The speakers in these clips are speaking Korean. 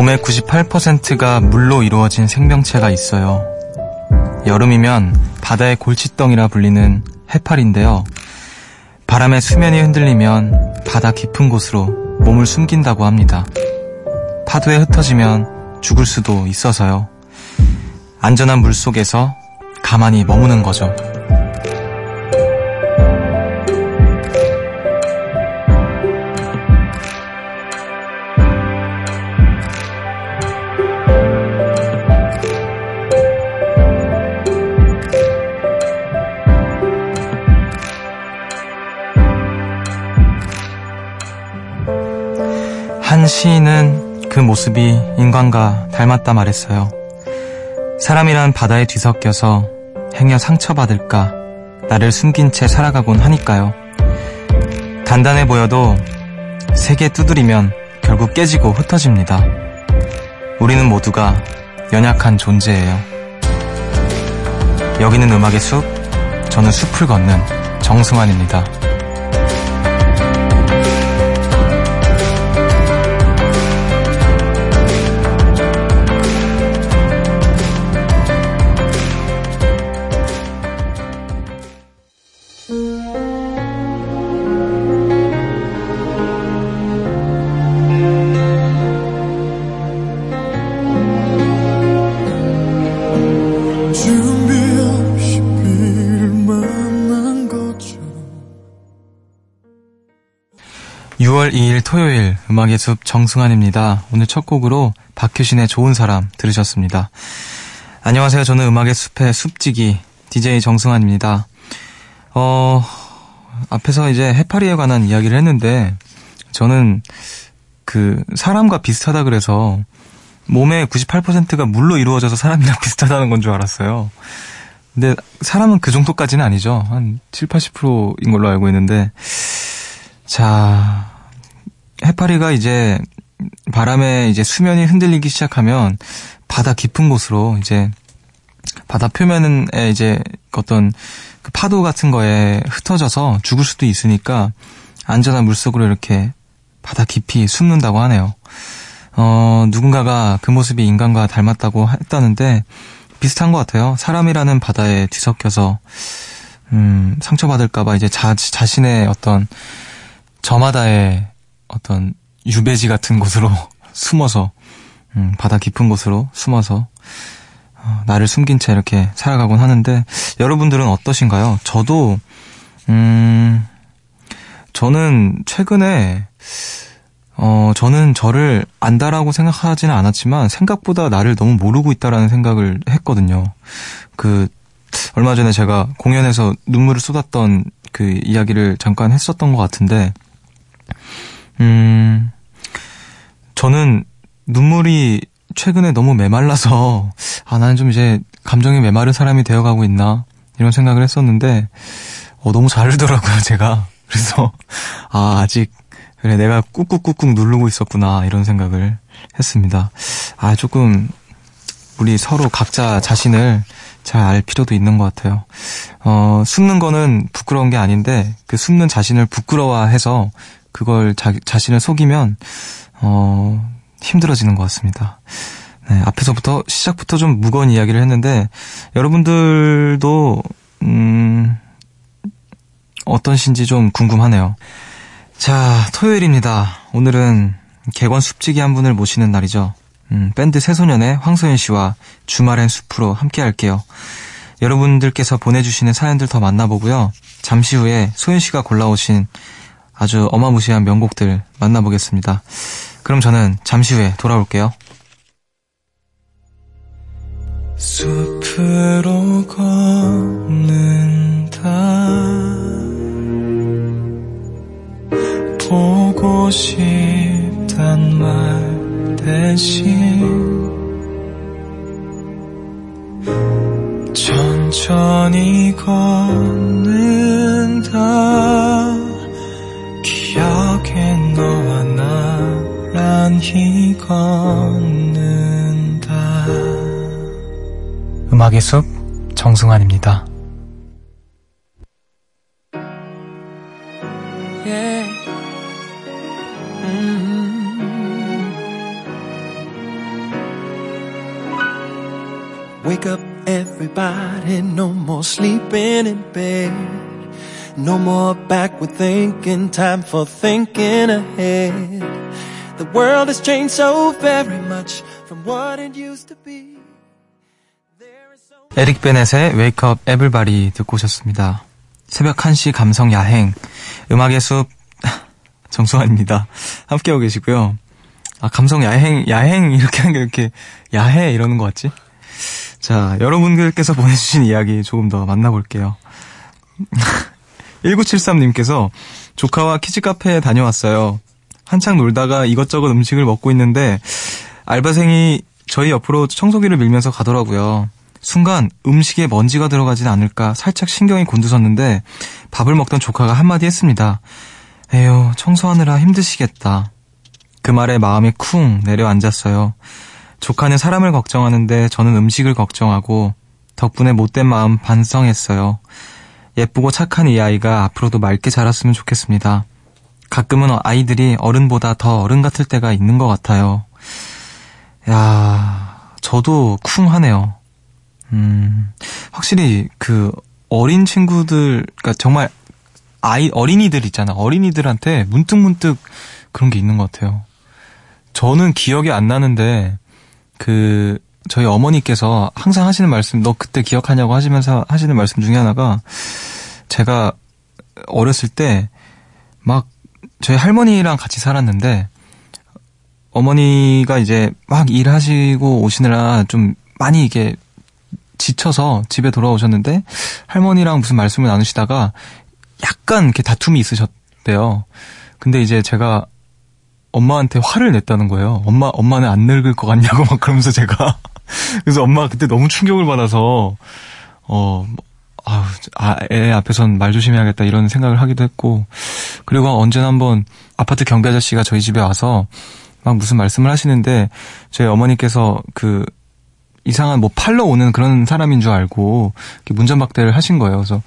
몸의 98%가 물로 이루어진 생명체가 있어요. 여름이면 바다의 골칫덩이라 불리는 해파리인데요. 바람에 수면이 흔들리면 바다 깊은 곳으로 몸을 숨긴다고 합니다. 파도에 흩어지면 죽을 수도 있어서요. 안전한 물 속에서 가만히 머무는 거죠. 시인은 그 모습이 인간과 닮았다 말했어요. 사람이란 바다에 뒤섞여서 행여 상처받을까 나를 숨긴 채 살아가곤 하니까요. 단단해 보여도 세게 두드리면 결국 깨지고 흩어집니다. 우리는 모두가 연약한 존재예요. 여기는 음악의 숲, 저는 숲을 걷는 정승환입니다. 토요일 음악의 숲 정승환입니다. 오늘 첫 곡으로 박효신의 좋은 사람 들으셨습니다. 안녕하세요. 저는 음악의 숲의 숲지기 DJ 정승환입니다. 어, 앞에서 이제 해파리에 관한 이야기를 했는데 저는 그 사람과 비슷하다 그래서 몸의 98%가 물로 이루어져서 사람이랑 비슷하다는 건 줄 알았어요. 근데 사람은 그 정도까지는 아니죠. 한 7, 80%인 걸로 알고 있는데 자, 해파리가 이제 바람에 이제 수면이 흔들리기 시작하면 바다 깊은 곳으로 이제 바다 표면에 이제 어떤 그 파도 같은 거에 흩어져서 죽을 수도 있으니까 안전한 물속으로 이렇게 바다 깊이 숨는다고 하네요. 어, 누군가가 그 모습이 인간과 닮았다고 했다는데 비슷한 것 같아요. 사람이라는 바다에 뒤섞여서 음, 상처받을까봐 이제 자, 자신의 어떤 저마다의 어떤 유배지 같은 곳으로 숨어서 음, 바다 깊은 곳으로 숨어서 어, 나를 숨긴 채 이렇게 살아가곤 하는데 여러분들은 어떠신가요? 저도 음 저는 최근에 어 저는 저를 안다라고 생각하지는 않았지만 생각보다 나를 너무 모르고 있다라는 생각을 했거든요. 그 얼마 전에 제가 공연에서 눈물을 쏟았던 그 이야기를 잠깐 했었던 것 같은데 음, 저는 눈물이 최근에 너무 메말라서, 아, 나는 좀 이제 감정이 메마른 사람이 되어가고 있나, 이런 생각을 했었는데, 어, 너무 잘 울더라고요, 제가. 그래서, 아, 아직, 그래, 내가 꾹꾹꾹꾹 누르고 있었구나, 이런 생각을 했습니다. 아, 조금, 우리 서로 각자 자신을 잘 알 필요도 있는 것 같아요. 어, 숨는 거는 부끄러운 게 아닌데, 그 숨는 자신을 부끄러워해서 그걸 자, 자신을 속이면, 어, 힘들어지는 것 같습니다. 네, 앞에서부터, 시작부터 좀 무거운 이야기를 했는데, 여러분들도, 음, 어떤신지 좀 궁금하네요. 자, 토요일입니다. 오늘은 개관 숲지기 한 분을 모시는 날이죠. 음, 밴드 새소년의 황소연 씨와 주말엔 숲으로 함께 할게요. 여러분들께서 보내주시는 사연들 더 만나보고요. 잠시 후에 소연 씨가 골라오신 아주 어마무시한 명곡들 만나보겠습니다. 그럼 저는 잠시 후에 돌아올게요. 숲으로 걷는 정승환입니다. Wake up, everybody. No more sleeping in bed. No more backward thinking. Time for thinking ahead. The world has changed so very much from what it used to be. 에릭 베넷의 Wake Up Everybody 듣고 오셨습니다. 새벽 1시 감성 야행, 음악의 숲, 정수환입니다. 함께하고 계시고요. 아, 감성 야행, 야행, 이렇게 하는 게 이렇게 야해 이러는 것 같지? 자, 여러분들께서 보내주신 이야기 조금 더 만나볼게요. 1973님께서 조카와 키즈카페에 다녀왔어요. 한창 놀다가 이것저것 음식을 먹고 있는데 알바생이 저희 옆으로 청소기를 밀면서 가더라고요. 순간 음식에 먼지가 들어가진 않을까 살짝 신경이 곤두섰는데 밥을 먹던 조카가 한마디 했습니다. 에휴, 청소하느라 힘드시겠다. 그 말에 마음이 쿵 내려앉았어요. 조카는 사람을 걱정하는데 저는 음식을 걱정하고 덕분에 못된 마음 반성했어요. 예쁘고 착한 이 아이가 앞으로도 맑게 자랐으면 좋겠습니다. 가끔은 아이들이 어른보다 더 어른 같을 때가 있는 것 같아요. 야, 저도 쿵 하네요. 음, 확실히 그 어린 친구들, 그러니까 정말 아이, 어린이들 있잖아. 어린이들한테 문득 문득 그런 게 있는 것 같아요. 저는 기억이 안 나는데, 그, 저희 어머니께서 항상 하시는 말씀, 너 그때 기억하냐고 하시면서 하시는 말씀 중에 하나가, 제가 어렸을 때, 막, 저희 할머니랑 같이 살았는데, 어머니가 이제 막 일하시고 오시느라 좀 많이 이게 지쳐서 집에 돌아오셨는데 할머니랑 무슨 말씀을 나누시다가 약간 이렇게 다툼이 있으셨대요. 근데 이제 제가 엄마한테 화를 냈다는 거예요. 엄마, 엄마는 안 늙을 것 같냐고 막 그러면서 제가. 그래서 엄마가 그때 너무 충격을 받아서, 어, 아우, 아, 애 앞에선 말 조심해야겠다 이런 생각을 하기도 했고, 그리고 언제나 한번 아파트 경비 아저씨가 저희 집에 와서 막 무슨 말씀을 하시는데, 저희 어머니께서 그 이상한 뭐 팔러 오는 그런 사람인 줄 알고 문전박대를 하신 거예요. 그래서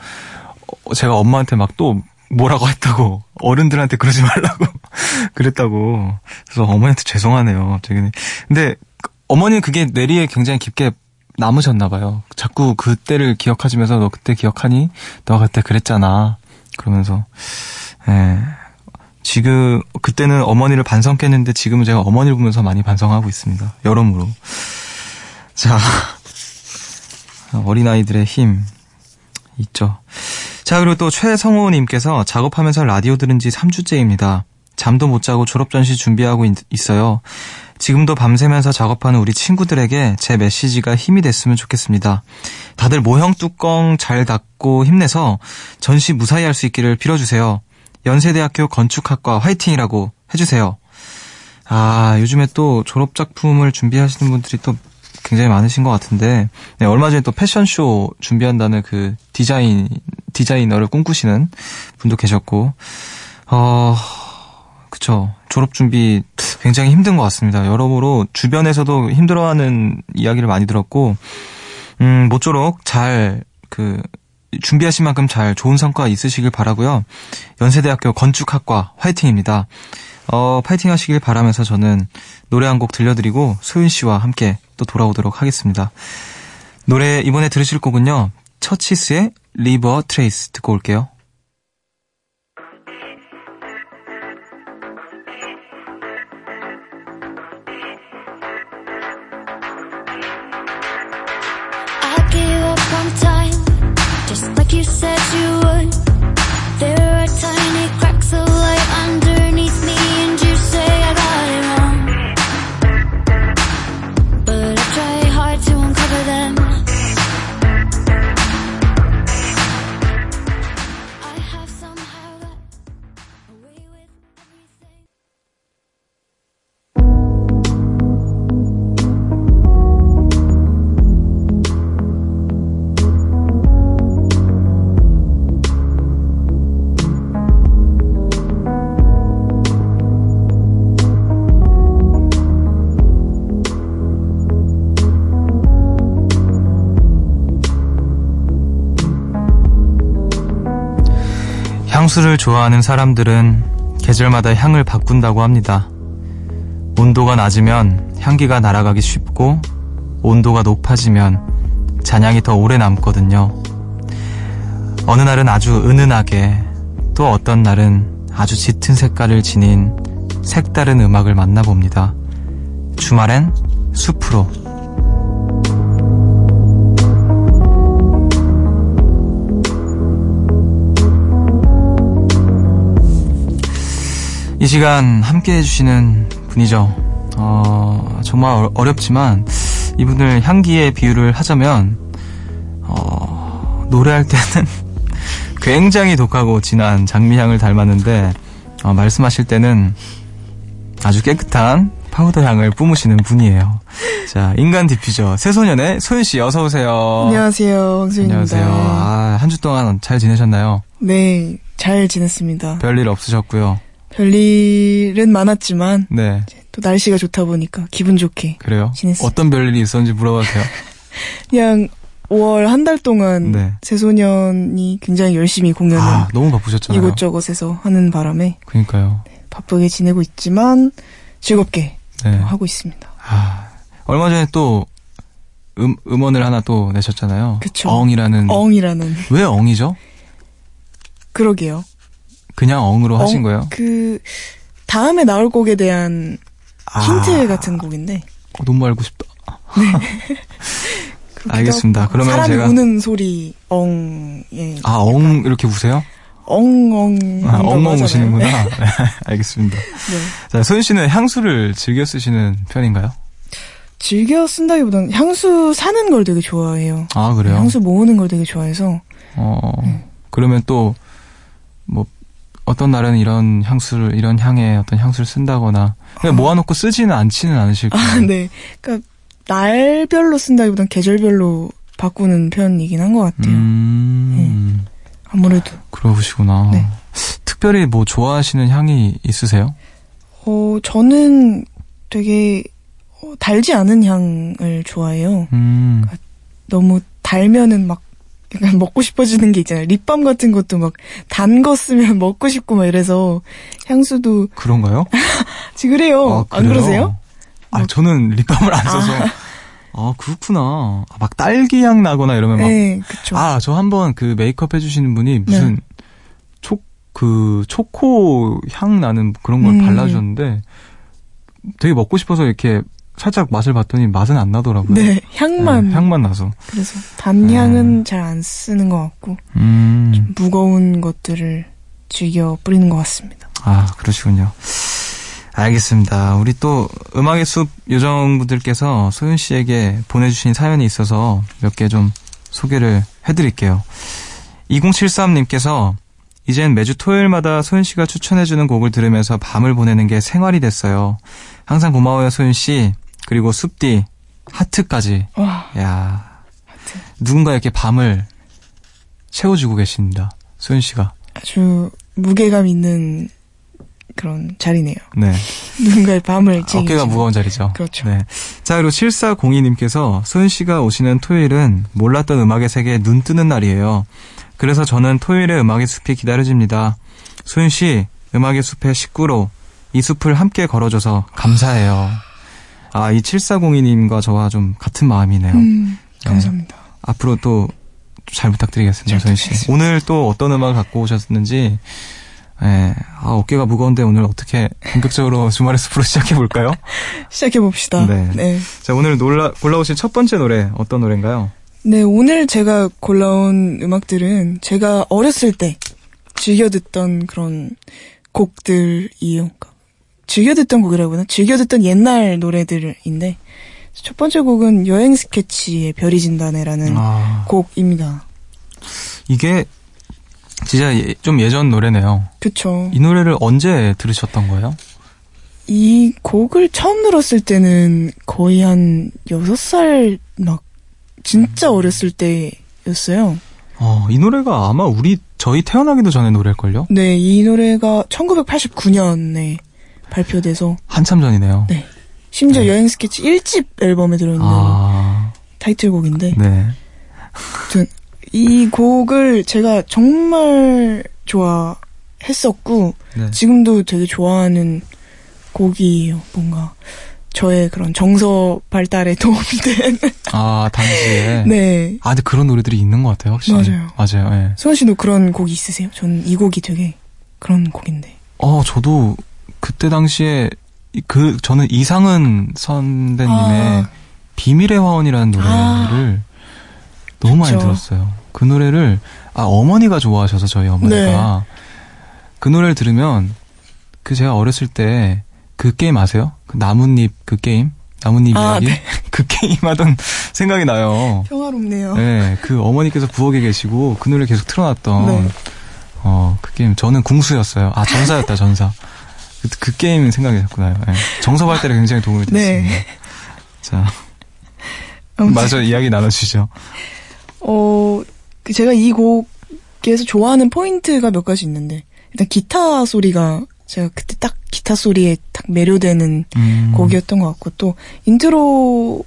어, 제가 엄마한테 막 또 뭐라고 했다고 어른들한테 그러지 말라고 그랬다고 그래서 어머니한테 죄송하네요. 근데 어머니는 그게 뇌리에 굉장히 깊게 남으셨나 봐요. 자꾸 그때를 기억하시면서 너 그때 기억하니? 너가 그때 그랬잖아. 그러면서 예. 지금 그때는 어머니를 반성했는데 지금은 제가 어머니를 보면서 많이 반성하고 있습니다. 여러모로. 자, 어린아이들의 힘 있죠. 자, 그리고 또 최성호님께서 작업하면서 라디오 들은 지 3주째입니다. 잠도 못 자고 졸업전시 준비하고 있, 어요 지금도 밤새면서 작업하는 우리 친구들에게 제 메시지가 힘이 됐으면 좋겠습니다. 다들 모형 뚜껑 잘 닫고 힘내서 전시 무사히 할 수 있기를 빌어주세요. 연세대학교 건축학과 화이팅이라고 해주세요. 아, 요즘에 또 졸업작품을 준비하시는 분들이 또 굉장히 많으신 것 같은데 네, 얼마 전에 또 패션쇼 준비한다는 그 디자인 디자이너를 꿈꾸시는 분도 계셨고 어 그쵸 졸업 준비 굉장히 힘든 것 같습니다. 여러모로 주변에서도 힘들어하는 이야기를 많이 들었고 음 모쪼록 잘 그 준비하신 만큼 잘 좋은 성과 있으시길 바라고요. 연세대학교 건축학과 화이팅입니다. 어, 파이팅 하시길 바라면서 저는 노래 한 곡 들려드리고 소윤 씨와 함께 또 돌아오도록 하겠습니다. 노래 이번에 들으실 곡은요. 처치스의 리버 트레이스 듣고 올게요. 향수를 좋아하는 사람들은 계절마다 향을 바꾼다고 합니다. 온도가 낮으면 향기가 날아가기 쉽고 온도가 높아지면 잔향이 더 오래 남거든요. 어느 날은 아주 은은하게, 또 어떤 날은 아주 짙은 색깔을 지닌 색다른 음악을 만나봅니다. 주말엔 숲으로. 이 시간 함께 해주시는 분이죠. 어, 정말 어렵지만 이분을 향기의 비유를 하자면, 어, 노래할 때는 굉장히 독하고 진한 장미향을 닮았는데, 어, 말씀하실 때는 아주 깨끗한 파우더 향을 뿜으시는 분이에요. 자, 인간 디퓨저 새소년의 소윤 씨 어서 오세요. 안녕하세요, 황소윤입니다. 안녕하세요. 아, 한 주 동안 잘 지내셨나요? 네, 잘 지냈습니다. 별일 없으셨고요. 별일은 많았지만 네, 또 날씨가 좋다 보니까 기분 좋게 그래요. 지냈습니다. 어떤 별일이 있었는지 물어봐도 돼요? 그냥 5월 한 달 동안 네. 새소년이 굉장히 열심히 공연을 아, 너무 바쁘셨잖아요. 이곳저곳에서 하는 바람에 그러니까요. 바쁘게 지내고 있지만 즐겁게 네. 하고 있습니다. 아, 얼마 전에 또 음, 음원을 하나 또 내셨잖아요. 그쵸. 엉이라는. 엉이라는 왜 엉이죠? 그러게요. 그냥 엉으로 하신 엉- 거예요? 그 다음에 나올 곡에 대한 아, 힌트 같은 곡인데 어, 너무 알고 싶다. 그렇기도 알겠습니다. 그러면 사람이 제가- 우는 소리 엉 예 아, 엉 이렇게 우세요? 엉엉 아, 엉엉 우시는구나. 네, 알겠습니다. 네. 자, 소윤 씨는 향수를 즐겨 쓰시는 편인가요? 즐겨 쓴다기보다는 향수 사는 걸 되게 좋아해요. 아, 그래요? 향수 모으는 걸 되게 좋아해서 어, 그러면 또, 뭐, 어떤 날은 이런 향수를, 이런 향의 어떤 향수를 쓴다거나, 그냥 모아놓고 쓰지는 않지는 않으실 거예요. 아, 네. 그러니까 날별로 쓴다기보다는 계절별로 바꾸는 편이긴 한 것 같아요. 음, 아무래도 그러시구나. 네. 특별히 뭐 좋아하시는 향이 있으세요? 어 저는 되게 어, 달지 않은 향을 좋아해요. 음, 너무 달면은 막 약간 먹고 싶어지는 게 있잖아요. 립밤 같은 것도 막 단 거 쓰면 먹고 싶고 막 이래서 향수도 그런가요? 지 그래요. 안 그래요? 그러세요? 아, 저는 립밤을 안 써서. 아, 그렇구나. 아, 막 딸기향 나거나 이러면 막. 네, 그쵸. 아, 저 한번 그 메이크업 해주시는 분이 무슨 초, 그, 초코 향 나는 그런 걸 음. 발라주셨는데 되게 먹고 싶어서 이렇게 살짝 맛을 봤더니 맛은 안 나더라고요. 네, 향만. 네, 향만 나서. 그래서 단향은 잘안 쓰는 것 같고 음. 무거운 것들을 즐겨 뿌리는 것 같습니다. 아, 그러시군요. 알겠습니다. 우리 또 음악의 숲 요정분들께서 소윤 씨에게 보내주신 사연이 있어서 몇 개 좀 소개를 해드릴게요. 2073님께서 이젠 매주 토요일마다 소윤 씨가 추천해주는 곡을 들으면서 밤을 보내는 게 생활이 됐어요. 항상 고마워요, 소윤 씨. 그리고 숲디 하트까지. 와, 야 하트. 누군가 이렇게 밤을 채워주고 계십니다. 소윤 씨가. 아주 무게감 있는 그런 자리네요. 네. 누군가의 밤을 챙기지. 어깨가 무거운 자리죠. 그렇죠. 네. 자, 그리고 7402님께서 소윤 씨가 오시는 토요일은 몰랐던 음악의 세계에 눈 뜨는 날이에요. 그래서 저는 토요일에 음악의 숲이 기다려집니다. 소윤 씨, 음악의 숲의 식구로 이 숲을 함께 걸어줘서 감사해요. 아, 이 7402님과 저와 좀 같은 마음이네요. 음, 감사합니다. 앞으로 또 잘 부탁드리겠습니다, 잘 소윤 씨. 오늘 또 어떤 음악을 갖고 오셨는지, 예, 아, 어깨가 무거운데 오늘 어떻게 본격적으로 주말의 숲으로 시작해볼까요? 시작해 봅시다. 네. 네. 자, 오늘 놀라, 골라오신 첫 번째 노래, 어떤 노래인가요? 네, 오늘 제가 골라온 음악들은 제가 어렸을 때 즐겨 듣던 그런 곡들이에요. 즐겨 듣던 곡이라고 하나? 즐겨 듣던 옛날 노래들인데 첫 번째 곡은 여행 스케치의 별이 진다네라는 아, 곡입니다. 이게 진짜 예- 좀 예전 노래네요. 그쵸. 이 노래를 언제 들으셨던 거예요? 이 곡을 처음 들었을 때는 거의 한 6살 막 진짜 어렸을 때였어요. 어, 이 노래가 아마 우리, 저희 태어나기도 전에 노래일걸요? 네, 이 노래가 1989년에 발표돼서 한참 전이네요. 네. 심지어 네. 여행 스케치 1집 앨범에 들어있는 아, 타이틀곡인데 네. 아무튼 이 곡을 제가 정말 좋아했었고 네. 지금도 되게 좋아하는 곡이에요. 뭔가 저의 그런 정서 발달에 도움이 된. 아, 당시에. 네. 아, 근데 그런 노래들이 있는 것 같아요, 확실히. 맞아요. 맞아요, 예. 수원 씨도 그런 곡이 있으세요? 전이 곡이 되게 그런 곡인데. 어, 저도 그때 당시에 이- 그 저는 이상은 선배님의 아. 비밀의 화원이라는 노래를 너무 많이 좋죠. 들었어요. 그 노래를 아 어머니가 좋아하셔서 저희 어머니가 그 노래를 들으면 그 제가 어렸을 때 그 게임 아세요? 그 나뭇잎 그 게임 나뭇잎 아, 이야기 네. 그 게임 하던 생각이 나요. 평화롭네요. 네, 그 어머니께서 부엌에 계시고 그 노래 계속 틀어놨던 네. 어, 그 게임 저는 궁수였어요. 아 전사였다 전사. 그, 그 게임 생각이 자꾸 나요. 네. 정서 발달에 굉장히 도움이 됐습니다. 네. 자, 마저 이야기 나눠주시죠. 어, 그 제가 이 곡에서 좋아하는 포인트가 몇 가지 있는데, 일단 기타 소리가 제가 그때 딱 기타 소리에 딱 매료되는 음, 곡이었던 것 같고, 또 인트로,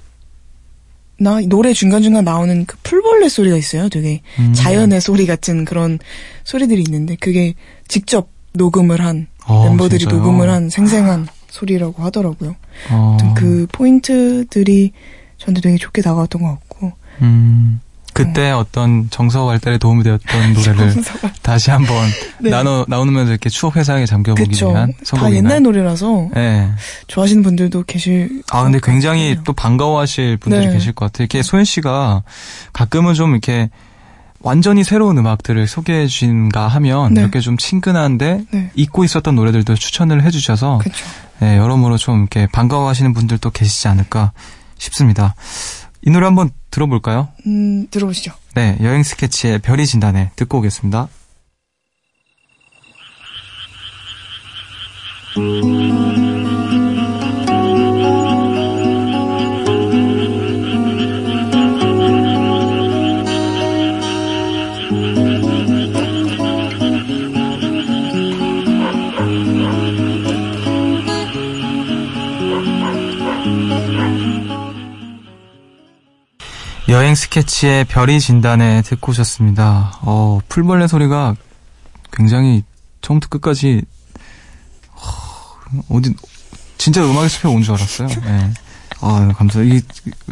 나 노래 중간중간 나오는 그 풀벌레 소리가 있어요. 되게 음. 자연의 소리 같은 그런 소리들이 있는데, 그게 직접 녹음을 한, 어, 멤버들이 진짜요? 녹음을 한 생생한 소리라고 하더라고요. 어, 그 포인트들이 저한테 되게 좋게 다가왔던 것 같고, 음, 그때 어 떤 정서 발달에 도움이 되었던 노래를 다시 한번 네. 나눠 나누면서 이렇게 추억 회상에 잠겨보기 그쵸. 위한 다 선곡이나요? 옛날 노래라서 네. 좋아하시는 분들도 계실. 아, 근데 것 굉장히. 또 반가워하실 분들이 네. 계실 것 같아요. 이렇게 소연 씨가 가끔은 좀 이렇게 완전히 새로운 음악들을 소개해 주신가 하면 네. 이렇게 좀 친근한데 네. 잊고 있었던 노래들도 추천을 해 주셔서 그렇죠. 네, 여러모로 좀 이렇게 반가워하시는 분들도 계시지 않을까 싶습니다. 이 노래 한번 들어볼까요? 음, 들어보시죠. 네, 여행 스케치의 별이 진단에 듣고 오겠습니다. 여행 스케치의 별이 진단에 듣고 오셨습니다. 어, 풀벌레 소리가 굉장히 처음부터 끝까지 어, 어디 진짜 음악의 숲에 온 줄 알았어요. 네. 아, 감사. 이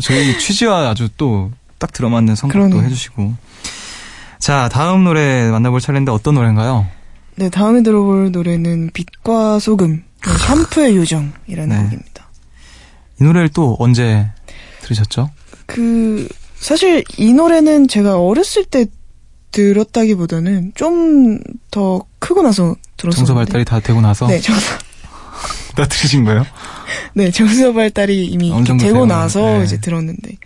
저희 취지와 아주 또 딱 들어맞는 선곡도 그러네요. 해주시고. 자, 다음 노래 만나볼 차례인데 어떤 노래인가요? 네, 다음에 들어볼 노래는 빛과 소금, 네, 샴푸의 요정이라는 네. 곡입니다. 이 노래를 또 언제 들으셨죠? 그, 사실 이 노래는 제가 어렸을 때 들었다기보다는 좀 더 크고 나서 들었었는데. 정서 발달이 다 되고 나서 네, 정서, 다 들으신 거예요? 네, 정서 발달이 이미 되고 되고, 나서 네. 이제 들었는데,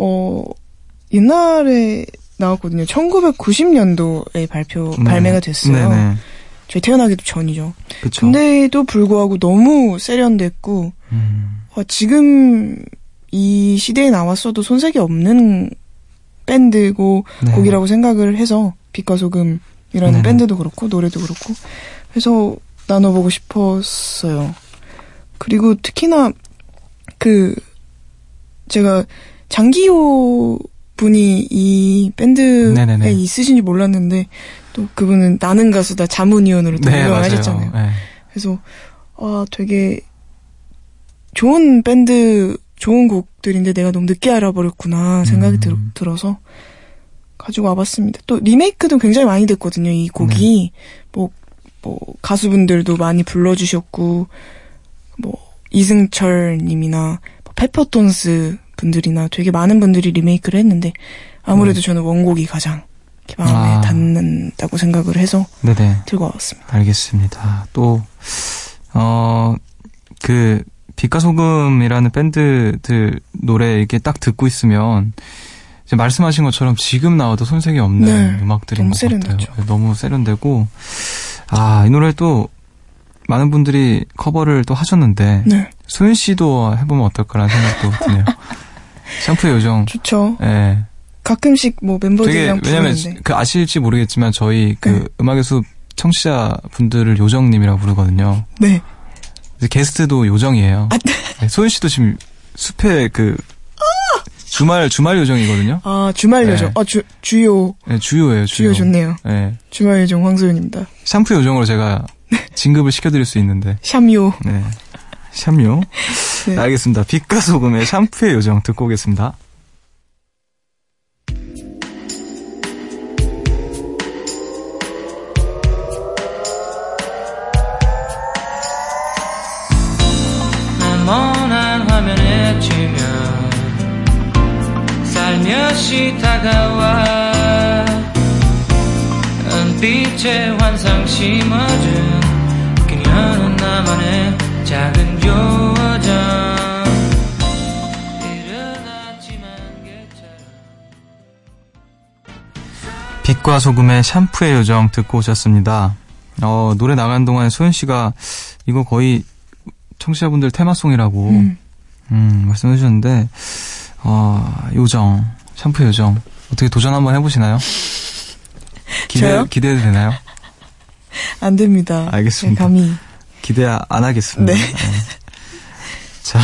어, 옛날에 나왔거든요. 1990년도에 발표, 네. 발매가 됐어요. 네네. 저희 태어나기도 전이죠. 그쵸. 근데도 불구하고 너무 세련됐고, 음, 어, 지금 이 시대에 나왔어도 손색이 없는 밴드고 네. 곡이라고 생각을 해서 빛과 소금이라는 네네. 밴드도 그렇고 노래도 그렇고 해서 나눠보고 싶었어요. 그리고 특히나 그 제가 장기호 분이 이 밴드에 네네네. 있으신지 몰랐는데 또 그분은 나는 가수다 자문위원으로 또 네. 유명하셨잖아요. 네. 그래서 아 되게 좋은 밴드 좋은 곡들인데 내가 너무 늦게 알아버렸구나 생각이 음. 들, 들어서 가지고 와봤습니다. 또 리메이크도 굉장히 많이 됐거든요. 이 곡이 뭐, 뭐 가수분들도 많이 불러주셨고 뭐 이승철님이나 뭐 페퍼톤스 분들이나 되게 많은 분들이 리메이크를 했는데 아무래도 저는 원곡이 가장 마음에 아. 닿는다고 생각을 해서 네네. 들고 와봤습니다. 알겠습니다. 또, 어, 그, 빛과 소금이라는 밴드들 노래 이렇게 딱 듣고 있으면, 이제 말씀하신 것처럼 지금 나와도 손색이 없는 네, 음악들인 것 같아요. 세련됐죠. 네, 너무 세련되고, 아, 이 노래 또, 많은 분들이 커버를 또 하셨는데, 네, 소윤 씨도 해보면 어떨까라는 생각도 드네요. 샴푸의 요정. 좋죠. 예. 가끔씩 뭐 되게 멤버들이랑 왜냐면 부르는데 그 아실지 모르겠지만 저희 그 네. 음악의 숲 청취자 분들을 요정님이라고 부르거든요. 네 게스트도 요정이에요. 네, 소윤 씨도 지금 숲의 그 주말 주말 요정이거든요. 아, 주말 네. 요정. 아, 주, 주요. 네, 주요예요. 주요. 주요 좋네요. 네, 주말 요정 황소연입니다. 샴푸 요정으로 제가 진급을 시켜드릴 수 있는데, 샴요. 네, 샴요. 네. 알겠습니다. 빛과 소금의 샴푸의 요정 듣고 오겠습니다. 치면 살며시 다가와 은빛의 환상 심어준 그녀는 나만의 작은 요정. 빛과 소금의 샴푸의 요정 듣고 오셨습니다. 어, 노래 나간 동안 소연 씨가 이거 거의 청취자분들 테마송이라고 음, 음. 말씀해 주셨는데 어, 요정, 샴푸 요정 어떻게 도전 한번 해보시나요? 기대 저요? 기대해도 되나요? 안 됩니다. 알겠습니다. 네, 감히. 기대 안 하겠습니다. 네. 자,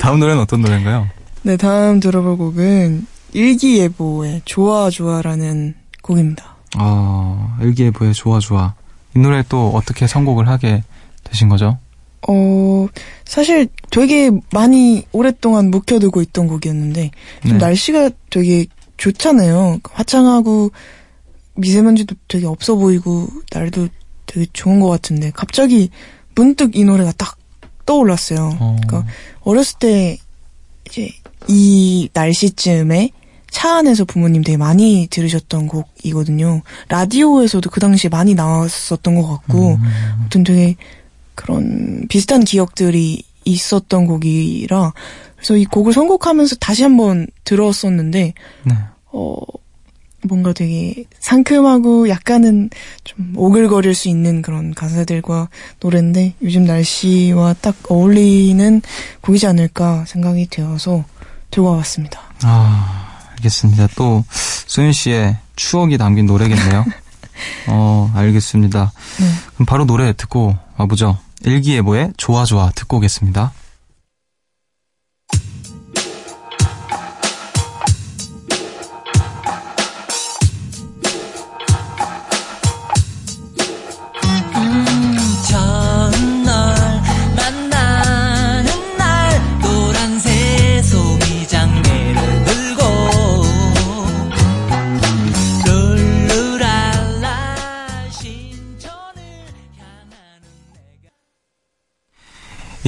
다음 노래는 어떤 노래인가요? 네, 다음 들어볼 곡은 일기예보의 좋아 좋아라는 곡입니다. 어, 일기예보의 좋아 좋아. 이 노래 또 어떻게 선곡을 하게 되신 거죠? 어, 사실 되게 많이 오랫동안 묵혀두고 있던 곡이었는데, 좀 네. 날씨가 되게 좋잖아요. 화창하고, 미세먼지도 되게 없어 보이고, 날도 되게 좋은 것 같은데, 갑자기 문득 이 노래가 딱 떠올랐어요. 어, 그러니까 어렸을 때, 이제, 이 날씨쯤에 차 안에서 부모님 되게 많이 들으셨던 곡이거든요. 라디오에서도 그 당시에 많이 나왔었던 것 같고, 음, 아무튼 되게 그런 비슷한 기억들이 있었던 곡이라 그래서 이 곡을 선곡하면서 다시 한번 들었었는데 네. 어 뭔가 되게 상큼하고 약간은 좀 오글거릴 수 있는 그런 가사들과 노래인데 요즘 날씨와 딱 어울리는 곡이지 않을까 생각이 되어서 들고 와봤습니다. 아, 알겠습니다. 또, 소윤 씨의 추억이 담긴 노래겠네요. 어, 알겠습니다. 네. 그럼 바로 노래 듣고 와보죠. 일기예보의 좋아 좋아 듣고 오겠습니다.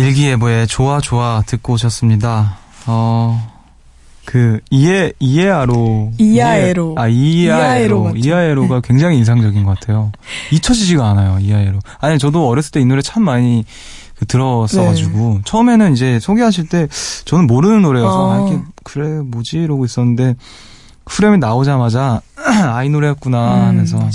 일기예보의 좋아 좋아 듣고 오셨습니다. 어, 그, 이에, 이에아로. 이하에로. 아, 이하에로 이하에로. 맞죠? 이하에로가 굉장히 인상적인 것 같아요. 잊혀지지가 않아요, 이하에로. 아니, 저도 어렸을 때 이 노래 참 많이 그 들었어가지고. 네. 처음에는 이제 소개하실 때 저는 모르는 노래여서, 아. 아, 이게, 그래, 뭐지? 이러고 있었는데, 후렴이 나오자마자, 아, 이 노래였구나 하면서, 음.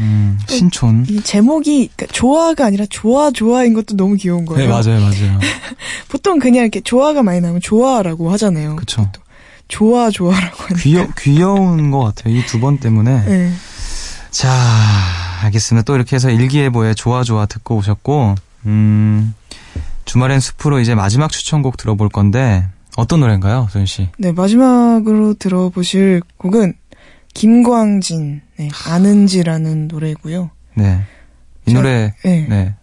음, 신촌. 이 제목이 그러니까 좋아가 아니라 좋아 좋아인 것도 너무 귀여운 거예요. 네, 맞아요, 맞아요. 보통 그냥 이렇게 좋아가 많이 나오면 좋아라고 하잖아요. 그쵸. 좋아 좋아라고 하는. 귀여, 귀여운 것 같아요. 이 두 번 때문에. 네. 자, 알겠습니다. 또 이렇게 해서 일기예보의 좋아 좋아 듣고 오셨고, 음, 주말엔 숲으로 이제 마지막 추천곡 들어볼 건데, 어떤 노래인가요, 소연 씨? 네, 마지막으로 들어보실 곡은 김광진 네, 아는지라는 노래고요. 네. 이 저- 노래, 네. 네.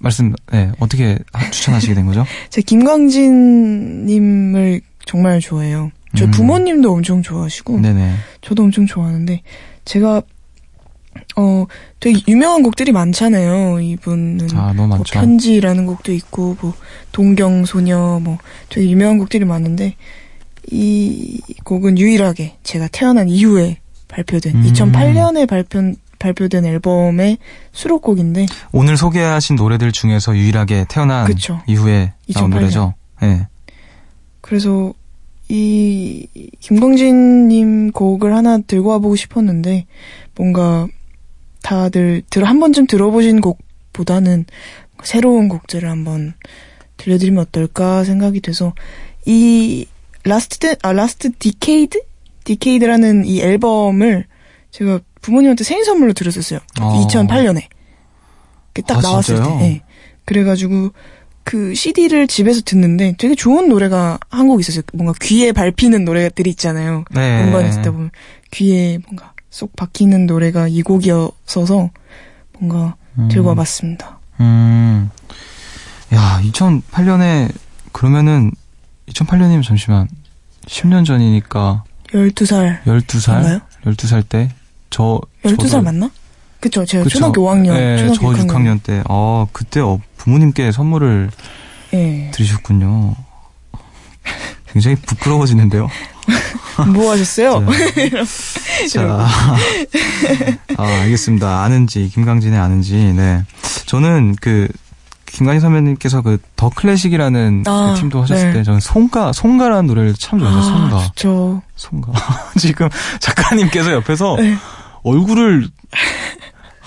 말씀, 네. 어떻게 하- 추천하시게 된 거죠? 제가 김광진 님을 정말 좋아해요. 저희 음. 부모님도 엄청 좋아하시고 네네. 저도 엄청 좋아하는데 제가 어 되게 유명한 곡들이 많잖아요. 이분은 아, 너무 뭐 많죠. 편지라는 곡도 있고 뭐 동경 소녀 뭐 되게 유명한 곡들이 많은데 이 곡은 유일하게 제가 태어난 이후에 발표된 음. 2008년에 발표 발표된 앨범의 수록곡인데 오늘 소개하신 노래들 중에서 유일하게 태어난 그쵸. 이후에 나온 2008년. 노래죠. 네. 그래서 이 김광진님 곡을 하나 들고 와보고 싶었는데 뭔가 다들 들, 한 번쯤 들어보신 곡보다는 새로운 곡들을 한번 들려드리면 어떨까 생각이 돼서 이 Last 아 Last Decade Decade라는 이 앨범을 제가 부모님한테 생일 선물로 드렸었어요. 어. 2008년에 딱 아, 나왔을 진짜요? 때. 네. 그래가지고 그 CD를 집에서 듣는데 되게 좋은 노래가 한 곡 있었어요. 뭔가 귀에 밟히는 노래들이 있잖아요. 네. 음반에 듣다 보면 귀에 뭔가 쏙 박히는 노래가 이 곡이었어서 뭔가 들고 와봤습니다. 음. 야, 2008년에 그러면은 2008년이면 잠시만 10년 전이니까 12살. 12살? 맞나요? 12살 때 저 12살 저도- 맞나? 그쵸. 제가 그쵸. 초등학교 5학년. 네, 초등학교 저 6학년 때. 아, 그때 어, 부모님께 선물을 예. 드리셨군요. 굉장히 부끄러워지는데요. 뭐 하셨어요? 자, 아, 알겠습니다. 아는지, 김강진의 아는지, 네. 저는 그, 김강진 선배님께서 그 더 클래식이라는 아, 그 팀도 하셨을 네. 때 저는 송가, 송가라는 노래를 참 좋아해요, 송가. 아, 좋죠. 송가. 지금 작가님께서 옆에서 네. 얼굴을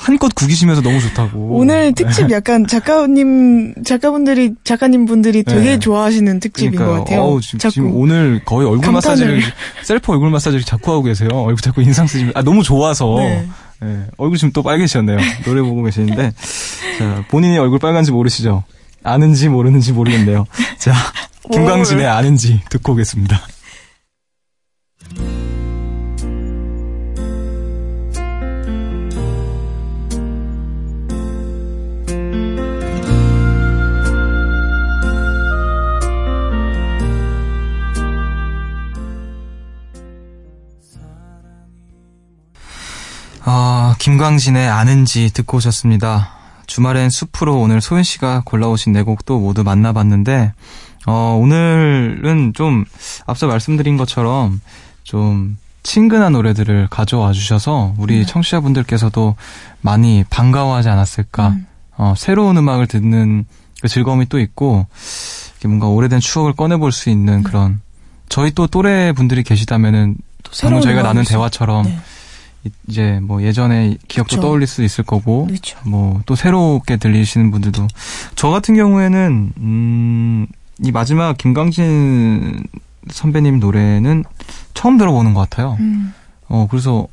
한껏 구기시면서 너무 좋다고. 오늘 특집 약간 작가님, 작가분들이, 작가님 분들이 되게 네. 좋아하시는 특집인 그러니까요. 것 같아요. 어우, 지금. 지금 오늘 거의 얼굴 감탄을. 마사지를 셀프 얼굴 마사지를 자꾸 하고 계세요. 얼굴 자꾸 인상 쓰지 아 너무 좋아서 네. 예, 얼굴 지금 또 빨개지셨네요. 노래 보고 계시는데 자 본인이 얼굴 빨간지 모르시죠? 아는지 모르는지 모르겠네요. 자 김광진의 아는지 듣고 오겠습니다. 김광진의 아는지 듣고 오셨습니다. 주말엔 숲으로 오늘 소연 씨가 골라오신 네 곡도 모두 만나봤는데, 어, 오늘은 좀 앞서 말씀드린 것처럼 좀 친근한 노래들을 가져와 주셔서 우리 청취자분들께서도 많이 반가워하지 않았을까. 음. 어, 새로운 음악을 듣는 그 즐거움이 또 있고, 이렇게 뭔가 오래된 추억을 꺼내볼 수 있는 그런, 저희 또 또래 분들이 계시다면은, 또 방금 저희가 나눈. 대화처럼 네. 이- 이제 뭐 예전의 기억도 그쵸. 떠올릴 수 있을 거고 그렇죠. 뭐또 새롭게 들리시는 분들도 저 같은 경우에는 음, 이 마지막 김광진 선배님 노래는 처음 들어보는 것 같아요. 음. 어 그래서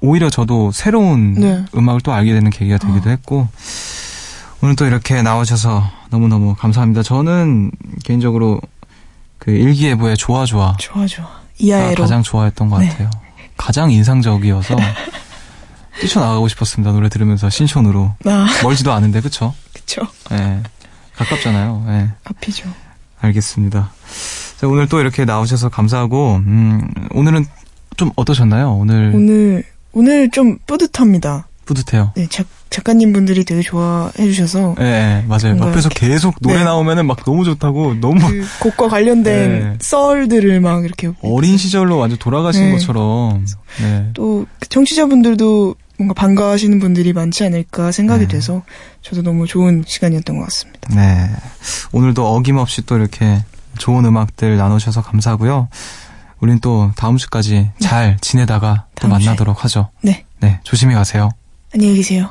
오히려 저도 새로운 네. 음악을 또 알게 되는 계기가 되기도 했고 오늘 또 이렇게 나오셔서 너무 너무 감사합니다. 저는 개인적으로 그 일기예보의 좋아 좋아 좋아, 좋아. 가 이하에로. 가장 좋아했던 것 네. 같아요. 가장 인상적이어서 뛰쳐나가고 싶었습니다. 노래 들으면서 신촌으로. 아, 멀지도 않은데 그쵸? 그쵸. 예. 가깝잖아요. 예. 앞이죠. 알겠습니다. 자, 오늘 또 이렇게 나오셔서 감사하고 음, 오늘은 좀 어떠셨나요? 오늘, 오늘, 오늘 좀 뿌듯합니다. 뿌듯해요. 네, 작, 작가님 분들이 되게 좋아해 주셔서 예, 예, 맞아요. 옆에서 계속 노래 네. 나오면은 막 너무 좋다고 너무 그 곡과 관련된 네. 썰들을 막 이렇게 어린 시절로 완전 돌아가신 네. 것처럼. 네. 또 청취자분들도 뭔가 반가워하시는 분들이 많지 않을까 생각이 네. 돼서 저도 너무 좋은 시간이었던 것 같습니다. 네. 오늘도 어김없이 또 이렇게 좋은 음악들 나누셔서 감사하고요. 우린 또 다음 주까지 잘 지내다가 또 네. 만나도록 하죠. 네, 네. 조심히 가세요. 안녕히 계세요.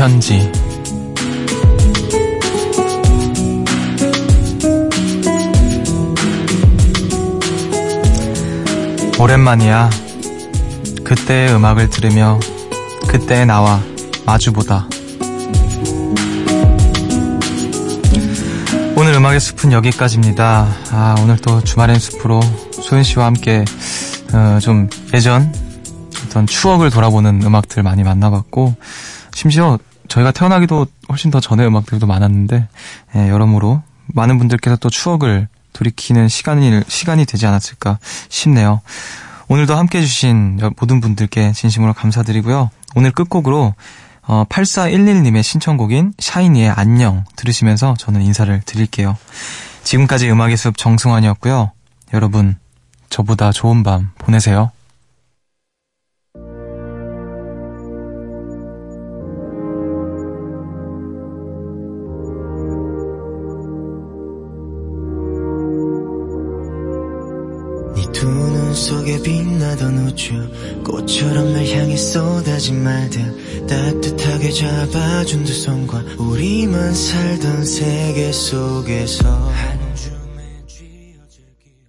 편지 오랜만이야. 그때의 음악을 들으며 그때의 나와 마주보다. 오늘 음악의 숲은 여기까지입니다. 아, 오늘 또 주말엔 숲으로 소연 씨와 함께 어, 좀 예전 어떤 추억을 돌아보는 음악들 많이 만나봤고 심지어 저희가 태어나기도 훨씬 더 전의 음악들도 많았는데 예, 여러모로 많은 분들께서 또 추억을 돌이키는 시간이 시간이 되지 않았을까 싶네요. 오늘도 함께 해주신 여- 모든 분들께 진심으로 감사드리고요. 오늘 끝곡으로 어, 8411님의 신청곡인 샤이니의 안녕 들으시면서 저는 인사를 드릴게요. 지금까지 음악의 숲 정승환이었고요. 여러분 저보다 좋은 밤 보내세요. 빛나던 우주 꽃처럼 날 향해 쏟아진 말들 따뜻하게 잡아준 두 손과 우리만 살던 세계 속에서